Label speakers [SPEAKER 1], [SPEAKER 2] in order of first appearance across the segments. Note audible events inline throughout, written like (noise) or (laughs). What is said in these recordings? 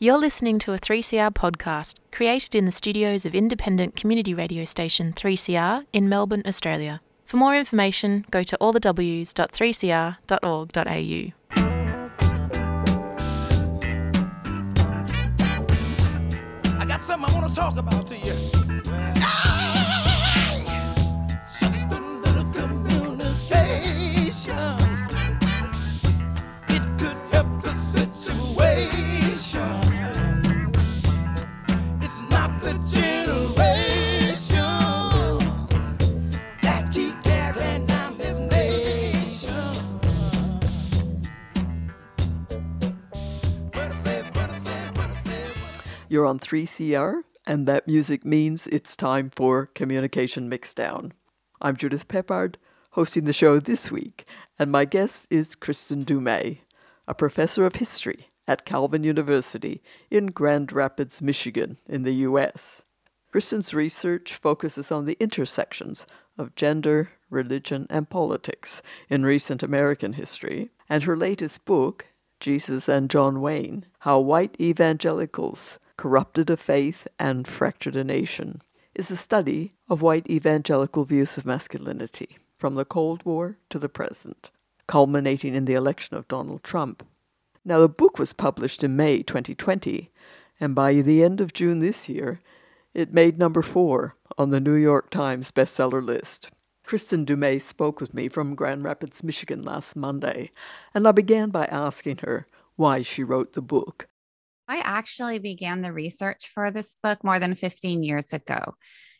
[SPEAKER 1] You're listening to a 3CR podcast created in the studios of independent community radio station 3CR in Melbourne, Australia. For more information, go to allthews.3cr.org.au.
[SPEAKER 2] I got something I want to talk about to you. Just a little communication.
[SPEAKER 3] You're on 3CR, and that music means it's time for Communication Mixdown. I'm Judith Peppard, hosting the show this week, and my guest is Kristin Du Mez, a professor of history at Calvin University in Grand Rapids, Michigan, in the U.S. Kristin's research focuses on the intersections of gender, religion, and politics in recent American history, and her latest book, Jesus and John Wayne How White Evangelicals Corrupted a Faith and Fractured a Nation, is a study of white evangelical views of masculinity from the Cold War to the present, culminating in the election of Donald Trump. Now, the book was published in May 2020, and by the end of June this year, it made number four on the New York Times bestseller list. Kristin Du Mez spoke with me from Grand Rapids, Michigan last Monday, and I began by asking her why she wrote the book.
[SPEAKER 4] I actually began the research for this book more than 15 years ago.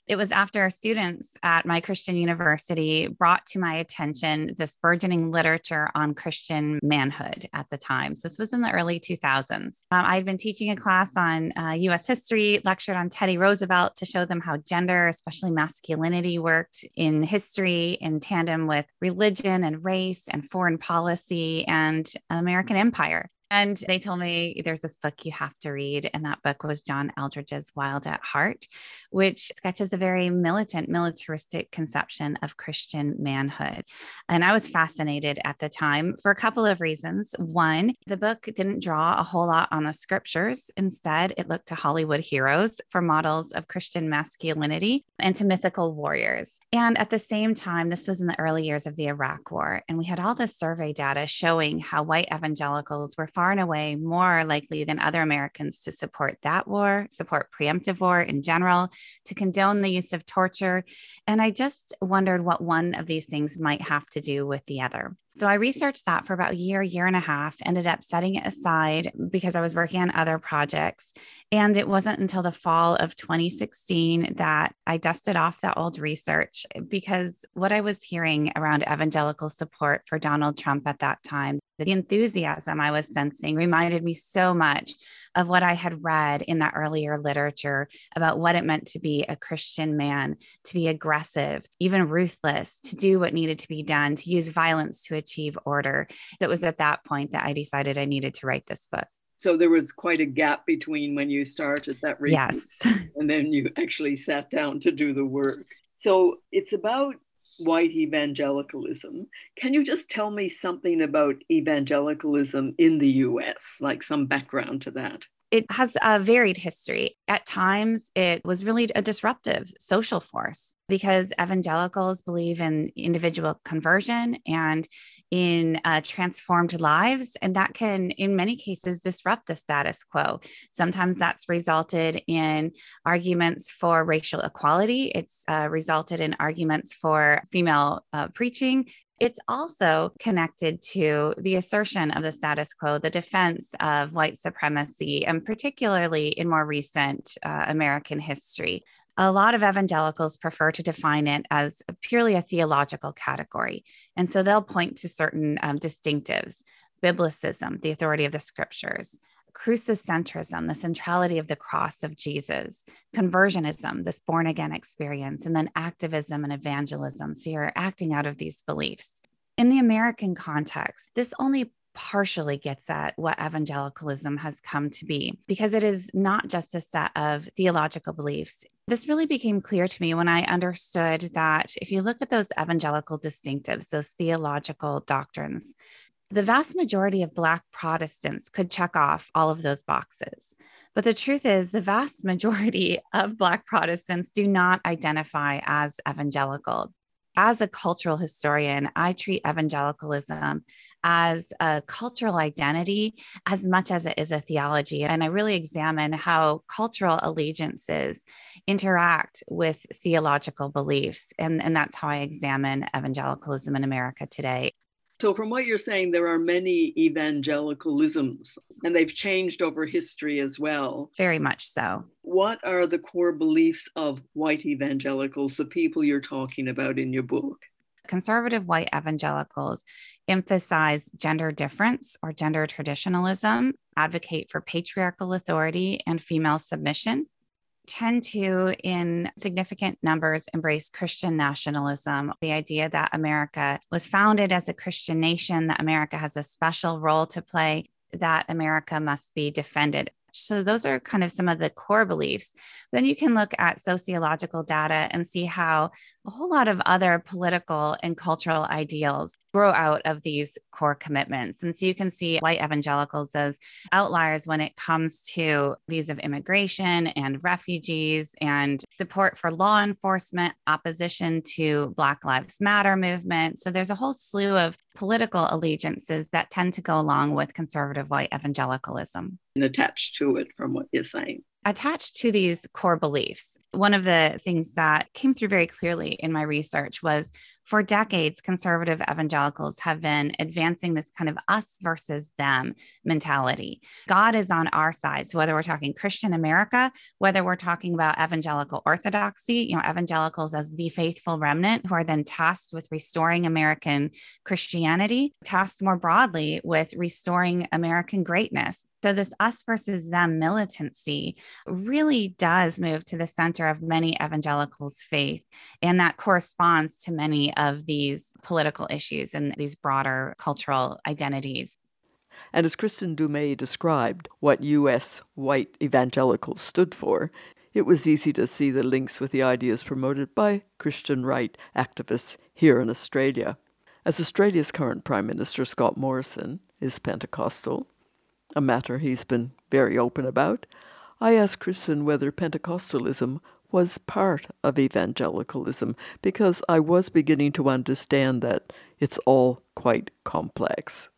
[SPEAKER 4] It was after students at my Christian university brought to my attention this burgeoning literature on Christian manhood at the time. So this was in the early 2000s. Um, I'd been teaching a class on uh, US history, lectured on Teddy Roosevelt to show them how gender, especially masculinity, worked in history in tandem with religion and race and foreign policy and American empire. And they told me there's this book you have to read. And that book was John Eldredge's Wild at Heart, which sketches a very militant, militaristic conception of Christian manhood. And I was fascinated at the time for a couple of reasons. One, the book didn't draw a whole lot on the scriptures. Instead, it looked to Hollywood heroes for models of Christian masculinity and to mythical warriors. And at the same time, this was in the early years of the Iraq War. And we had all this survey data showing how white evangelicals were far and away more likely than other Americans to support that war, support preemptive war in general, to condone the use of torture. And I just wondered what one of these things might have to do with the other. So I researched that for about a year, year and a half, ended up setting it aside because I was working on other projects. And it wasn't until the fall of 2016 that I dusted off that old research because what I was hearing around evangelical support for Donald Trump at that time, the enthusiasm I was sensing reminded me so much of what I had read in that earlier literature about what it meant to be a Christian man, to be aggressive, even ruthless, to do what needed to be done, to use violence to achieve order. It was at that point that I decided I needed to write this book.
[SPEAKER 3] So there was quite a gap between when you started that research
[SPEAKER 4] Yes. (laughs)
[SPEAKER 3] and then you actually sat down to do the work. So it's about white evangelicalism. Can you just tell me something about evangelicalism in the US, like some background to that?
[SPEAKER 4] It has a varied history. At times, it was really a disruptive social force because evangelicals believe in individual conversion and in uh, transformed lives. And that can, in many cases, disrupt the status quo. Sometimes that's resulted in arguments for racial equality, it's uh, resulted in arguments for female uh, preaching. It's also connected to the assertion of the status quo, the defense of white supremacy, and particularly in more recent uh, American history. A lot of evangelicals prefer to define it as purely a theological category. And so they'll point to certain um, distinctives biblicism, the authority of the scriptures, crucicentrism, the centrality of the cross of Jesus, conversionism, this born again experience, and then activism and evangelism. So you're acting out of these beliefs. In the American context, this only partially gets at what evangelicalism has come to be because it is not just a set of theological beliefs. This really became clear to me when I understood that if you look at those evangelical distinctives, those theological doctrines, The vast majority of Black Protestants could check off all of those boxes. But the truth is, the vast majority (laughs) of Black Protestants do not identify as evangelical. As a cultural historian, I treat evangelicalism as a cultural identity as much as it is a theology. And I really examine how cultural allegiances interact with theological beliefs. And, and that's how I examine evangelicalism in America today.
[SPEAKER 3] So, from what you're saying, there are many evangelicalisms and they've changed over history as well.
[SPEAKER 4] Very much so.
[SPEAKER 3] What are the core beliefs of white evangelicals, the people you're talking about in your book?
[SPEAKER 4] Conservative white evangelicals emphasize gender difference or gender traditionalism, advocate for patriarchal authority and female submission, tend to, in significant numbers, embrace Christian nationalism, the idea that America was founded as a Christian nation, that America has a special role to play, that America must be defended. So, those are kind of some of the core beliefs. Then you can look at sociological data and see how a whole lot of other political and cultural ideals grow out of these core commitments. And so you can see white evangelicals as outliers when it comes to views of immigration and refugees and support for law enforcement, opposition to Black Lives Matter movement. So there's a whole slew of political allegiances that tend to go along with conservative white evangelicalism.
[SPEAKER 3] And attached to it from what you're saying
[SPEAKER 4] attached to these core beliefs, one of the things that came through very clearly in my research was for decades, conservative evangelicals have been advancing this kind of us versus them mentality. God is on our side. So, whether we're talking Christian America, whether we're talking about evangelical orthodoxy, you know, evangelicals as the faithful remnant who are then tasked with restoring American Christianity, tasked more broadly with restoring American greatness. So, this us versus them militancy really does move to the center of many evangelicals' faith. And that corresponds to many of these political issues and these broader cultural identities.
[SPEAKER 3] And as Kristin Du Mez described what U.S. white evangelicals stood for, it was easy to see the links with the ideas promoted by Christian right activists here in Australia. As Australia's current Prime Minister, Scott Morrison, is Pentecostal, a matter he's been very open about, I asked Kristin whether Pentecostalism was part of evangelicalism because I was beginning to understand that it's all quite complex.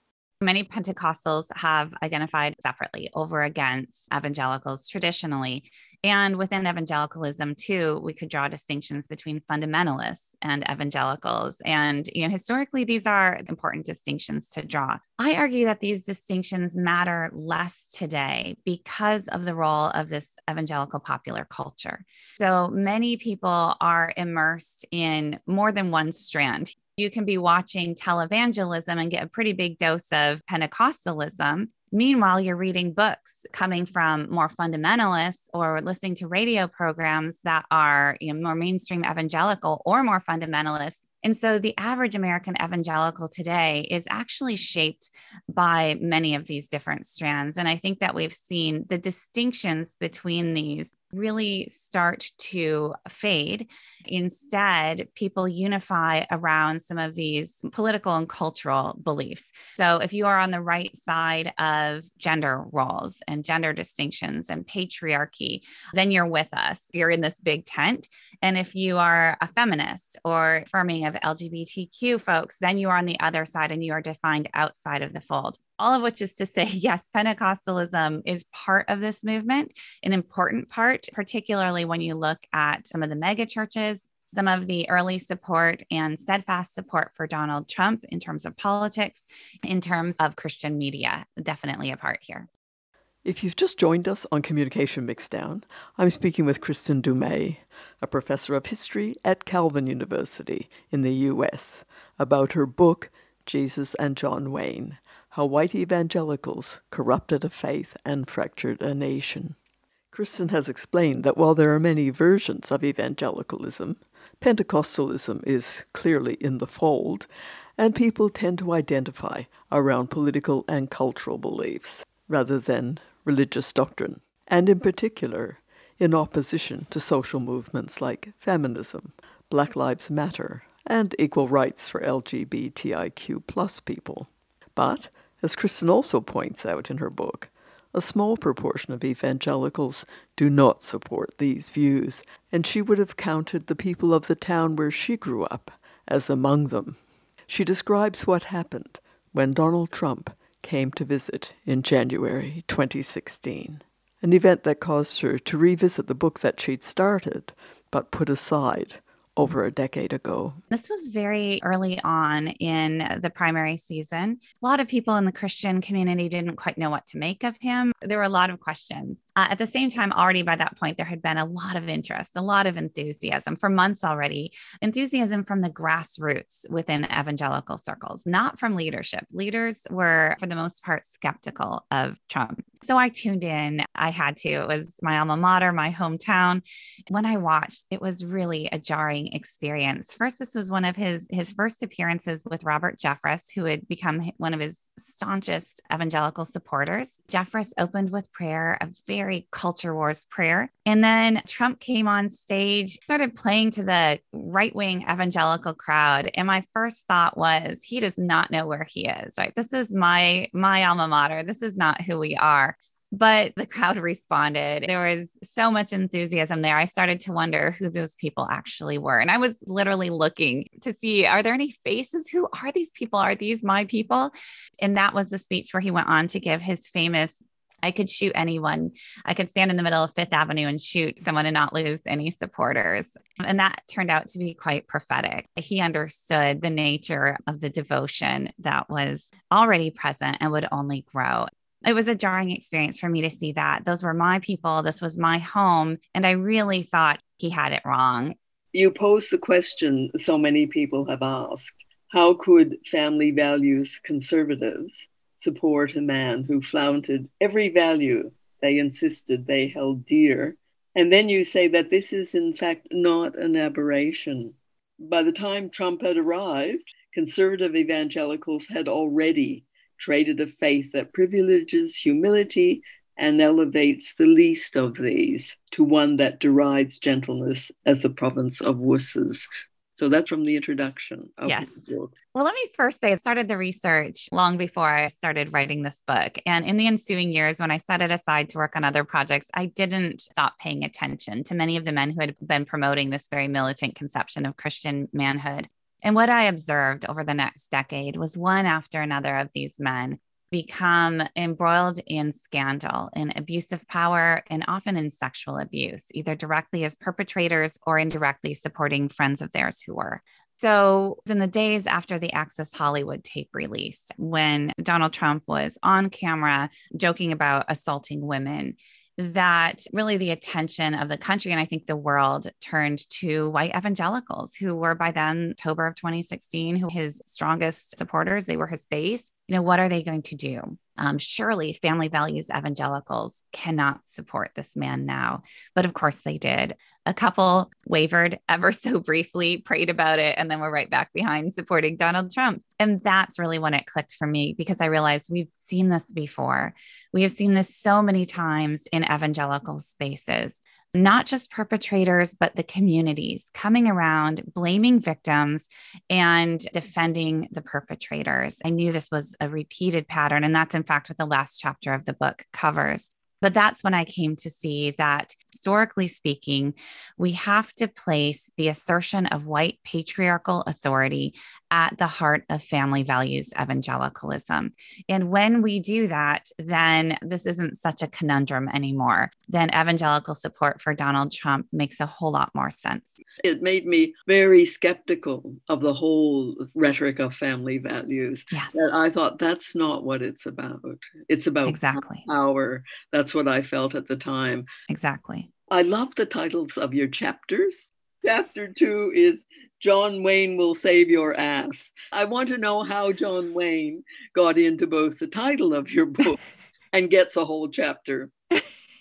[SPEAKER 4] Many Pentecostals have identified separately over against evangelicals traditionally. And within evangelicalism, too, we could draw distinctions between fundamentalists and evangelicals. And, you know, historically, these are important distinctions to draw. I argue that these distinctions matter less today because of the role of this evangelical popular culture. So many people are immersed in more than one strand you can be watching televangelism and get a pretty big dose of Pentecostalism. Meanwhile, you're reading books coming from more fundamentalists or listening to radio programs that are you know, more mainstream evangelical or more fundamentalist. And so the average American evangelical today is actually shaped by many of these different strands. And I think that we've seen the distinctions between these really start to fade. Instead, people unify around some of these political and cultural beliefs. So, if you are on the right side of gender roles and gender distinctions and patriarchy, then you're with us. You're in this big tent. And if you are a feminist or affirming of LGBTQ folks, then you are on the other side and you are defined outside of the fold all of which is to say, (laughs) yes, Pentecostalism is part of this movement, an important part, particularly when you look at some of the mega churches, some of the early support and steadfast support for Donald Trump in terms of politics, in terms of Christian media, definitely a part here.
[SPEAKER 3] If you've just joined us on Communication Mixdown, I'm speaking with Kristin Du Mez, a professor of history at Calvin University in the US, about her book, Jesus and John Wayne how white evangelicals corrupted a faith and fractured a nation. Kristin has explained that while there are many versions of evangelicalism, Pentecostalism is clearly in the fold, and people tend to identify around political and cultural beliefs rather than religious doctrine, and in particular, in opposition to social movements like feminism, Black Lives Matter, and equal rights for LGBTIQ people. But, as Kristin also points out in her book, a small proportion of evangelicals do not support these views, and she would have counted the people of the town where she grew up as among them. She describes what happened when Donald Trump came to visit in January 2016, an event that caused her to revisit the book that she'd started but put aside over a decade ago.
[SPEAKER 4] This was very early on in the primary season. A lot of people in the Christian community didn't quite know what to make of him. There were a lot of questions. Uh, at the same time, already by that point, there had been a lot of interest, a lot of enthusiasm for months already. Enthusiasm from the grassroots within evangelical circles, not from leadership. Leaders were, for the most part, skeptical of Trump. So I tuned in. I had to. It was my alma mater, my hometown. When I watched, it was really a jarring experience. First, this was one of his his first appearances with Robert Jeffress, who had become one of his staunchest evangelical supporters. Jeffress opened with prayer, a very culture wars prayer, and then Trump came on stage, started playing to the right wing evangelical crowd, and my first thought was, he does not know where he is. Right, this is my my alma mater. This is not who we are but the crowd (laughs) responded. There was so much enthusiasm there. I started to wonder who those people actually were. And I was literally looking to see are there any faces? Who are these people? Are these my people? And that was the speech where he went on to give his famous I could shoot anyone. I could stand in the middle of Fifth Avenue and shoot someone and not lose any supporters. And that turned out to be quite prophetic. He understood the nature of the devotion that was already present and would only grow it was a jarring experience for me to see that. Those were my people. This was my home. And I really thought he had it wrong.
[SPEAKER 3] You pose the question so many people have asked how could family values conservatives support a man who flaunted every value they insisted they held dear? And then you say that this is, in fact, not an aberration. By the time Trump had arrived, conservative evangelicals had already traded a faith that privileges humility and elevates the least of these to one that derides gentleness as the province of wusses. So that's from the introduction.
[SPEAKER 4] yes. Well, let me first say I started the research long before I started writing this book. And in the ensuing years, when I set it aside to work on other projects, I didn't stop paying attention to many of the men who had been promoting this very militant conception of Christian manhood. And what I observed over the next decade was one after another of these men become embroiled in scandal, in abusive power, and often in sexual abuse, either directly as perpetrators or indirectly supporting friends of theirs who were. So, in the days after the Access Hollywood tape release, when Donald Trump was on camera joking about assaulting women, that really the attention of the country and I think the world turned to white evangelicals who were by then October of 2016, who his strongest supporters, they were his base. You know, what are they going to do? Um, surely family values evangelicals cannot support this man now. But of course they did. A couple wavered ever (laughs) so briefly, prayed about it, and then we're right back behind supporting Donald Trump. And that's really when it clicked for me because I realized we've seen this before. We have seen this so many times in evangelical spaces not just perpetrators, but the communities coming around, blaming victims and defending the perpetrators. I knew this was a repeated pattern. And that's, in fact, what the last chapter of the book covers. But that's when I came to see that historically speaking, we have to place the assertion of white patriarchal authority at the heart of family values evangelicalism. And when we do that, then this isn't such a conundrum anymore. Then evangelical support for Donald Trump makes a whole lot more sense.
[SPEAKER 3] It made me very skeptical of the whole rhetoric of family values.
[SPEAKER 4] Yes.
[SPEAKER 3] I thought that's not what it's about. It's about
[SPEAKER 4] exactly
[SPEAKER 3] power. That's what I felt at the time.
[SPEAKER 4] Exactly.
[SPEAKER 3] I love the titles of your chapters. Chapter two is John Wayne will save your ass. I want to know how John Wayne got into both the title of your book (laughs) and gets a whole chapter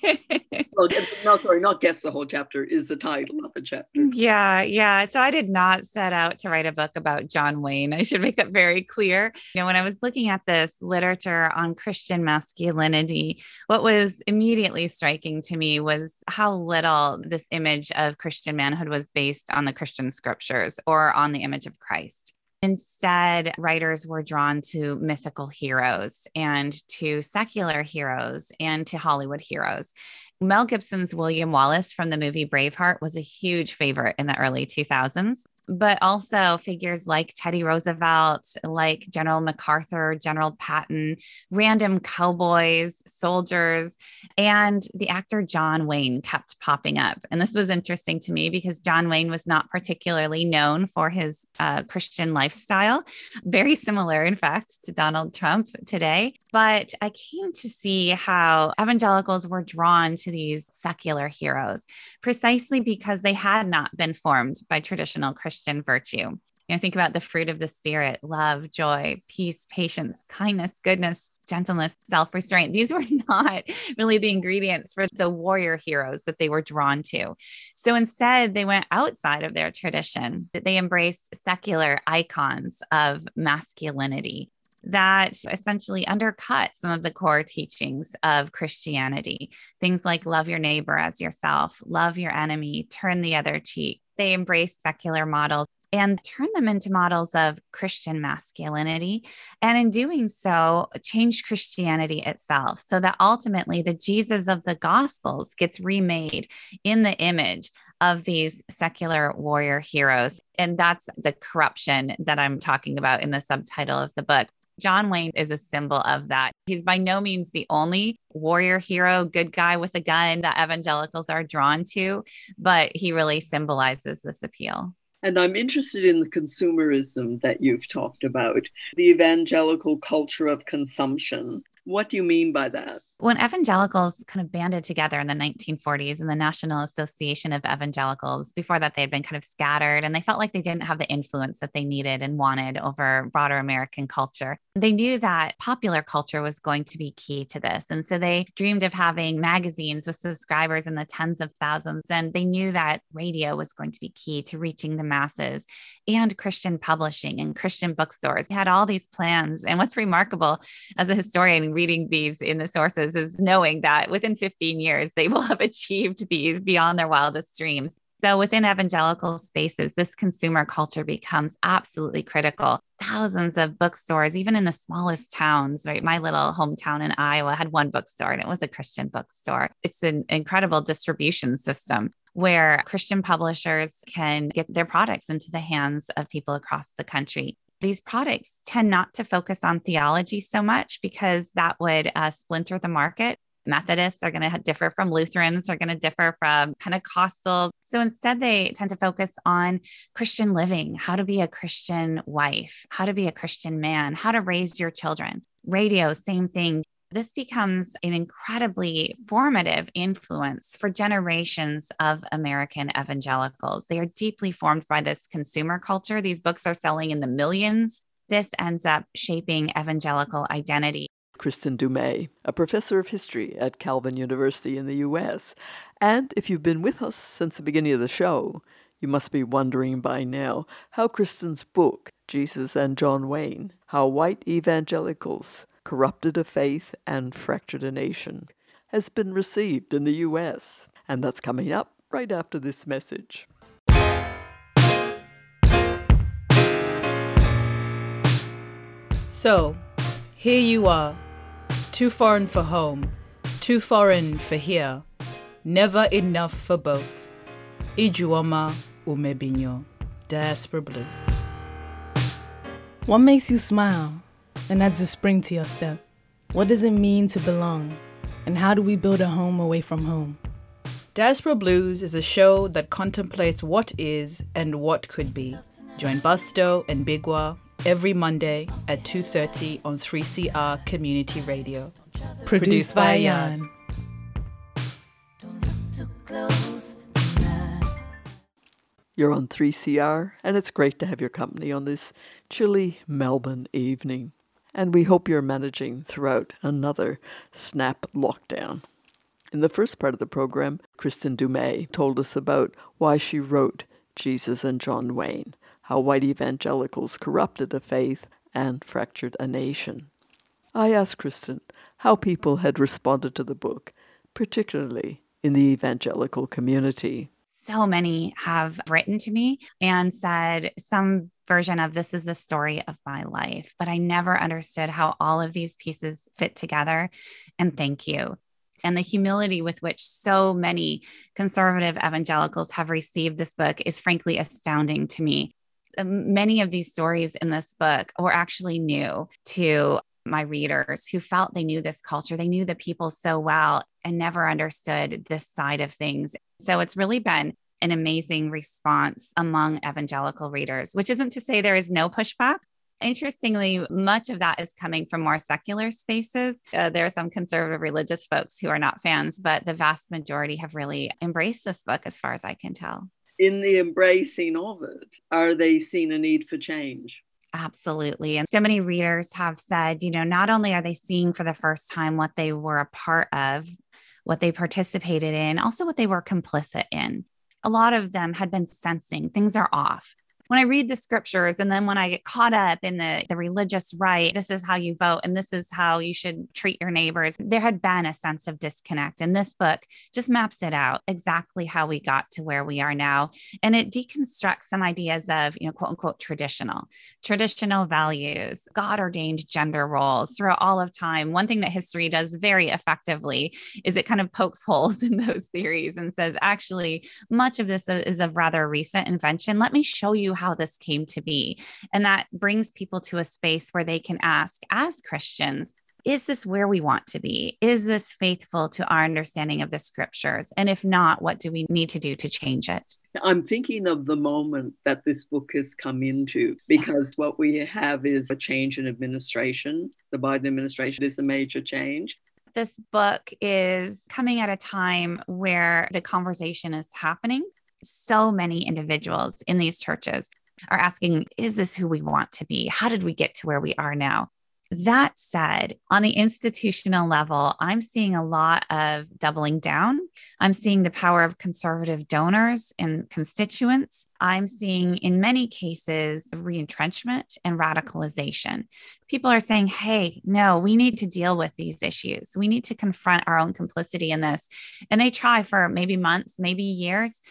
[SPEAKER 3] (laughs) oh, no, sorry, not guess the whole chapter is the title of the chapter.
[SPEAKER 4] Yeah, yeah. So I did not set out to write a book about John Wayne. I should make that very clear. You know, when I was looking at this literature on Christian masculinity, what was immediately striking to me was how little this image of Christian manhood was based on the Christian scriptures or on the image of Christ Instead, writers were drawn to mythical heroes and to secular heroes and to Hollywood heroes. Mel Gibson's William Wallace from the movie Braveheart was a huge favorite in the early 2000s but also figures like Teddy Roosevelt, like General MacArthur, General Patton, random cowboys, soldiers, and the actor John Wayne kept popping up. And this was interesting to me because John Wayne was not particularly known for his uh, Christian lifestyle, very similar, in fact, to Donald Trump today. But I came to see how evangelicals were drawn to these secular heroes precisely because they had not been formed by traditional Christian virtue. You know, think about the fruit of the spirit love, joy, peace, patience, kindness, goodness, gentleness, self restraint. These were (laughs) not really the ingredients for the warrior heroes that they were drawn to. So instead, they went outside of their tradition. They embraced secular icons of masculinity, that essentially undercut some of the core teachings of Christianity. Things like love your neighbor as yourself, love your enemy, turn the other cheek. They embrace secular models and turn them into models of Christian masculinity. And in doing so, change Christianity itself so that ultimately the Jesus of the Gospels gets remade in the image of these secular warrior heroes. And that's the corruption that I'm talking about in the subtitle of the book. John Wayne is a symbol of that. He's by no means the only warrior hero, good guy with a gun that evangelicals are drawn to, but he really symbolizes this appeal.
[SPEAKER 3] And I'm interested in the consumerism that you've talked about, the evangelical culture of consumption. What do you mean by that?
[SPEAKER 4] When evangelicals kind of banded together in the 1940s in the National Association of Evangelicals, before that they had been kind of scattered and they felt like they didn't have the influence that they needed and wanted over broader American culture. They knew that popular culture was going to be key to this. And so they dreamed of having magazines with subscribers in the tens of thousands. And they knew that radio was going to be key to reaching the masses and Christian publishing and Christian bookstores. They had all these plans. And what's remarkable as a historian reading these in the sources is, is knowing that within 15 years, they will (laughs) have achieved these beyond their wildest dreams. So within evangelical spaces, this consumer culture becomes absolutely critical. Thousands of bookstores, even in the smallest towns, right? My little hometown in Iowa had one bookstore and it was a Christian bookstore. It's an incredible distribution system where Christian publishers can get their products into the hands of people across the country these products tend not to focus on theology so much because that would uh, splinter the market. Methodists are going to differ from Lutherans, are going to differ from Pentecostals. So instead, they tend to focus on Christian living, how to be a Christian wife, how to be a Christian man, how to raise your children. Radio, same thing this becomes an incredibly formative influence for generations of American evangelicals. They are deeply formed by this consumer culture. These books are selling in the millions. This ends up shaping evangelical identity.
[SPEAKER 3] Kristin Du Mez, a professor of history at Calvin University in the US. And if you've been with us since the beginning of the show, you must be wondering by now how Kristin's book, Jesus and John Wayne, How White Evangelicals corrupted a faith, and fractured a nation, has been received in the U.S. And that's coming up right after this message.
[SPEAKER 5] So, here you are, too foreign for home, too foreign for here, never enough for both. Ijeoma Umebinyuo, Diaspora Blues.
[SPEAKER 6] What makes you smile? And adds a spring to your step. What does it mean to belong? And how do we build a home away from home?
[SPEAKER 5] Diaspora Blues is a show that contemplates what is and what could be. Join Busto and Bigwa every Monday at 2:30 on 3CR Community Radio.
[SPEAKER 6] Produced, Produced by Jan.
[SPEAKER 3] You're on 3CR, and it's great to have your company on this chilly Melbourne evening and we hope you're managing throughout another snap lockdown. In the first part of the program, Kristin Du Mez told us about why she wrote Jesus and John Wayne, how white evangelicals corrupted a faith and fractured a nation. I asked Kristin how people had responded to the book, particularly in the evangelical community.
[SPEAKER 4] So many have written to me and said some version of this is the story of my life, but I never understood how all of these pieces fit together. And thank you. And the humility with which so many conservative evangelicals have received this book is frankly astounding to me. Um, many of these stories in this book were actually new to my readers who felt they knew this culture, they knew the people so well and never understood this side of things. So it's really been an amazing response among evangelical readers, which isn't to say there is no pushback. Interestingly, much of that is coming from more secular spaces. Uh, there are some conservative religious folks who are not fans, but the vast majority have really embraced this book, as far as I can tell.
[SPEAKER 3] In the embracing of it, are they seeing a need for change?
[SPEAKER 4] Absolutely. And so many readers have said, you know, not only are they seeing for the first time what they were a part of, what they participated in, also what they were complicit in. A lot of them had been sensing things are off when I read the scriptures and then when I get caught up in the, the religious right, this is how you vote and this is how you should treat your neighbors, there had been a sense of disconnect. And this book just maps it out exactly how we got to where we are now. And it deconstructs some ideas of, you know, quote unquote traditional, traditional values, God ordained gender roles throughout all of time. One thing that history does very effectively is it kind of pokes (laughs) holes in those theories and says, actually, much of this is of rather recent invention. Let me show you how this came to be. And that brings people to a space where they can ask, as Christians, is this where we want to be? Is this faithful to our understanding of the scriptures? And if not, what do we need to do to change it?
[SPEAKER 3] I'm thinking of the moment that this book has come into because what we have is a change in administration. The Biden administration is a major change.
[SPEAKER 4] This book is coming at a time where the conversation is happening so many individuals in these churches are asking, is this who we want to be? How did we get to where we are now? That said, on the institutional level, I'm seeing a lot of doubling down. I'm seeing the power of conservative donors and constituents. I'm seeing, in many cases, reentrenchment and radicalization. People are saying, hey, no, we need to deal with these issues. We need to confront our own complicity in this. And they try for maybe months, maybe years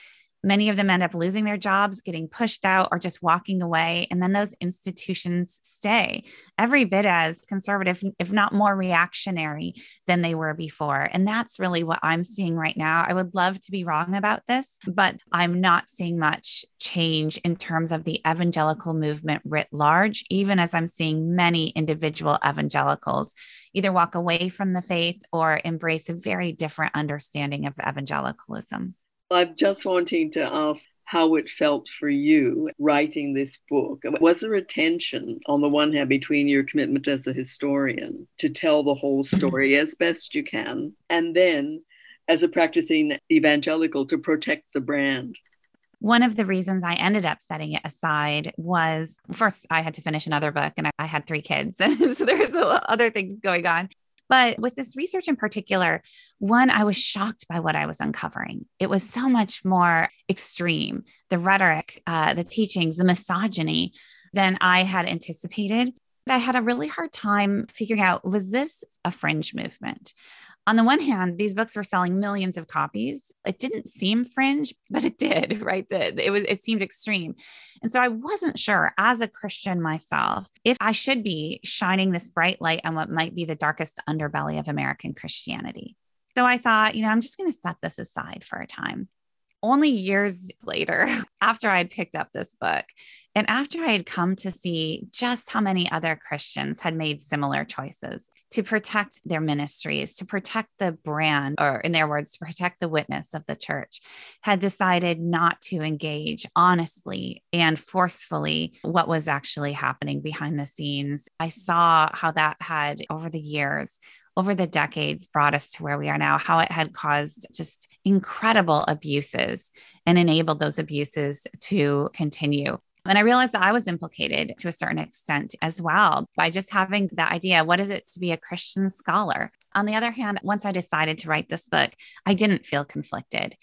[SPEAKER 4] Many of them end up losing their jobs, getting pushed out, or just walking away. And then those institutions stay every bit as conservative, if not more reactionary than they were before. And that's really what I'm seeing right now. I would love to be wrong about this, but I'm not seeing much change in terms of the evangelical movement writ large, even as I'm seeing many individual evangelicals either walk away from the faith or embrace a very different understanding of evangelicalism.
[SPEAKER 3] I'm just wanting to ask how it felt for you writing this book. Was there a tension, on the one hand, between your commitment as a historian to tell the whole story (clears throat) as best you can, and then as a practicing evangelical to protect the brand?
[SPEAKER 4] One of the reasons I ended up setting it aside was first, I had to finish another book and I had three kids. And (laughs) so there was other things going on. But with this research in particular, one, I was shocked by what I was uncovering. It was so much more extreme the rhetoric, uh, the teachings, the misogyny than I had anticipated. I had a really hard time figuring out was this a fringe movement? On the one hand, these books were selling millions of copies. It didn't seem fringe, but it did, (laughs) right? The, it was it seemed extreme. And so I wasn't sure as a Christian myself if I should be shining this bright light on what might be the darkest underbelly of American Christianity. So I thought, you know, I'm just going to set this aside for a time only years later, (laughs) after I had picked up this book, and after I had come to see just how many other Christians had made similar choices to protect their ministries, to protect the brand, or in their words, to protect the witness of the church, had decided not to engage honestly and forcefully what was actually happening behind the scenes. I saw how that had, over the years, over the decades brought us to where we are now, how it had caused just incredible abuses and enabled those abuses to continue. And I realized that I was implicated to a certain extent as well by just having that idea what is it to be a Christian scholar? On the other hand, once I decided to write this book, I didn't feel conflicted.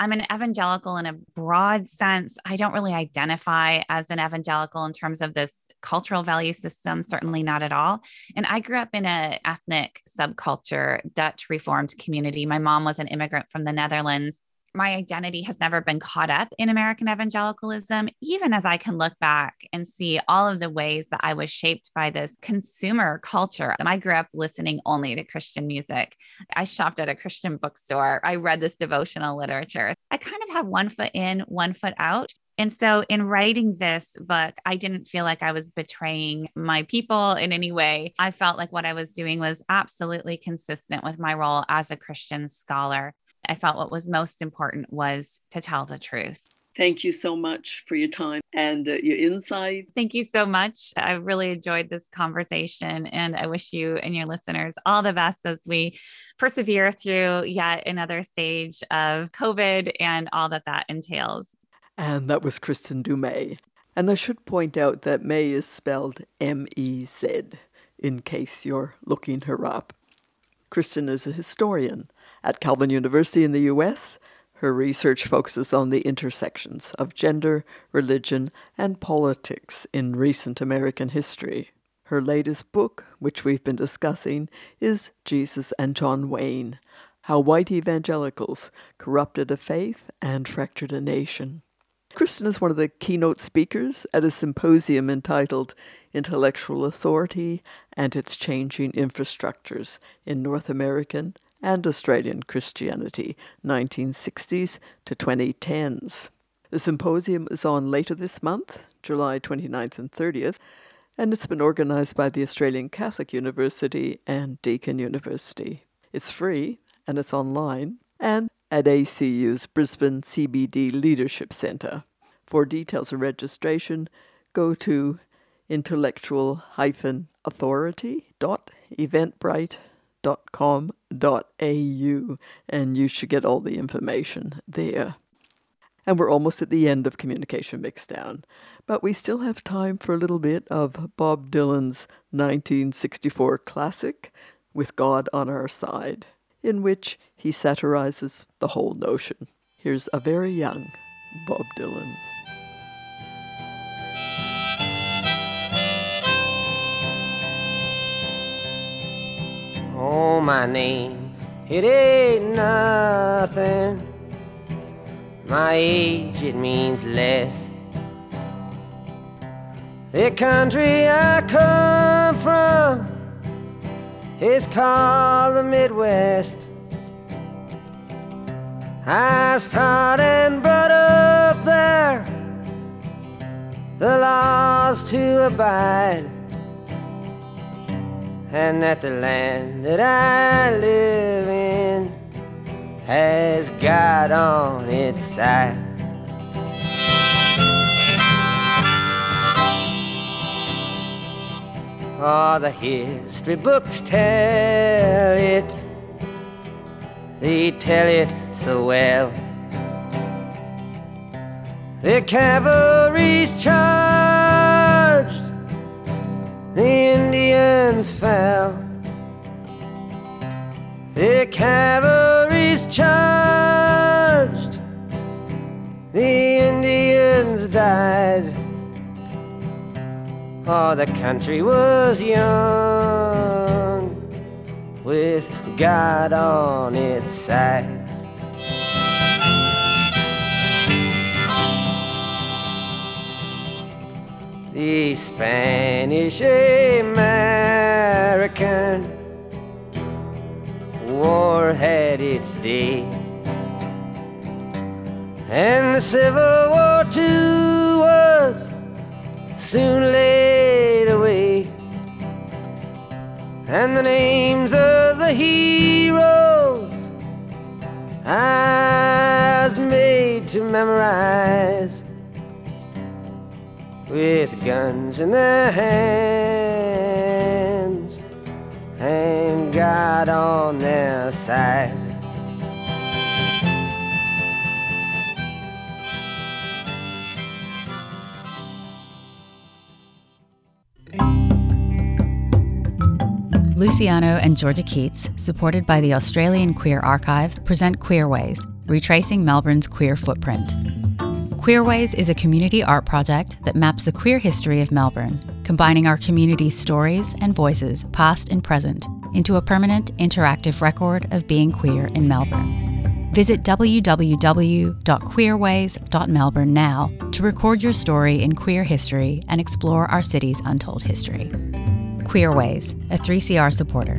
[SPEAKER 4] I'm an evangelical in a broad sense. I don't really identify as an evangelical in terms of this cultural value system, certainly not at all. And I grew up in an ethnic subculture, Dutch Reformed community. My mom was an immigrant from the Netherlands. My identity has never been caught up in American evangelicalism, even as I can look back and see all of the ways that I was shaped by this consumer culture. I grew up listening only to Christian music. I shopped at a Christian bookstore. I read this devotional literature. I kind of have one foot in, one foot out. And so, in writing this book, I didn't feel like I was betraying my people in any way. I felt like what I was doing was absolutely consistent with my role as a Christian scholar. I felt what was most important was to tell the truth.
[SPEAKER 3] Thank you so much for your time and uh, your insight.
[SPEAKER 4] Thank you so much. I really enjoyed this conversation, and I wish you and your listeners all the best as we persevere through yet another stage of COVID and all that that entails.
[SPEAKER 3] And that was Kristin Du Mez. And I should point out that May is spelled M E Z, in case you're looking her up. Kristin is a historian at Calvin University in the US, her research focuses on the intersections of gender, religion, and politics in recent American history. Her latest book, which we've been discussing, is Jesus and John Wayne How White Evangelicals Corrupted a Faith and Fractured a Nation. Kristin is one of the keynote speakers at a symposium entitled Intellectual Authority and Its Changing Infrastructures in North American and Australian Christianity, 1960s to 2010s. The symposium is on later this month, July 29th and 30th, and it's been organized by the Australian Catholic University and Deakin University. It's free and it's online and at ACU's Brisbane CBD Leadership Centre. For details and registration, go to intellectual-authority.eventbrite.com www.ecc.com.au, and you should get all the information there. And we're almost at the end of Communication Mixdown, but we still have time for a little bit of Bob Dylan's 1964 classic, With God on Our Side, in which he satirizes the whole notion. Here's a very young Bob Dylan.
[SPEAKER 7] Oh, my name, it ain't nothing. My age, it means less. The country I come from is called the Midwest. I started and brought up there the laws to abide and that the land that I live in has God on its side. All the history books tell it, they tell it so well. The cavalry's charged the Indians fell. The cavalry's charged, the Indians died. Oh, the country was young with God on its side. The Spanish American. War had its day, and the Civil War too was soon laid away, and the names of the heroes I was made to memorize with guns in their hands and God on their side.
[SPEAKER 8] Luciano and Georgia Keats, supported by the Australian Queer Archive, present Queerways, retracing Melbourne's queer footprint. Queerways is a community art project that maps the queer history of Melbourne, combining our community's stories and voices, past and present, into a permanent interactive record of being queer in Melbourne. Visit www.queerways.melbourne now to record your story in queer history and explore our city's untold history. Queerways, a 3CR supporter.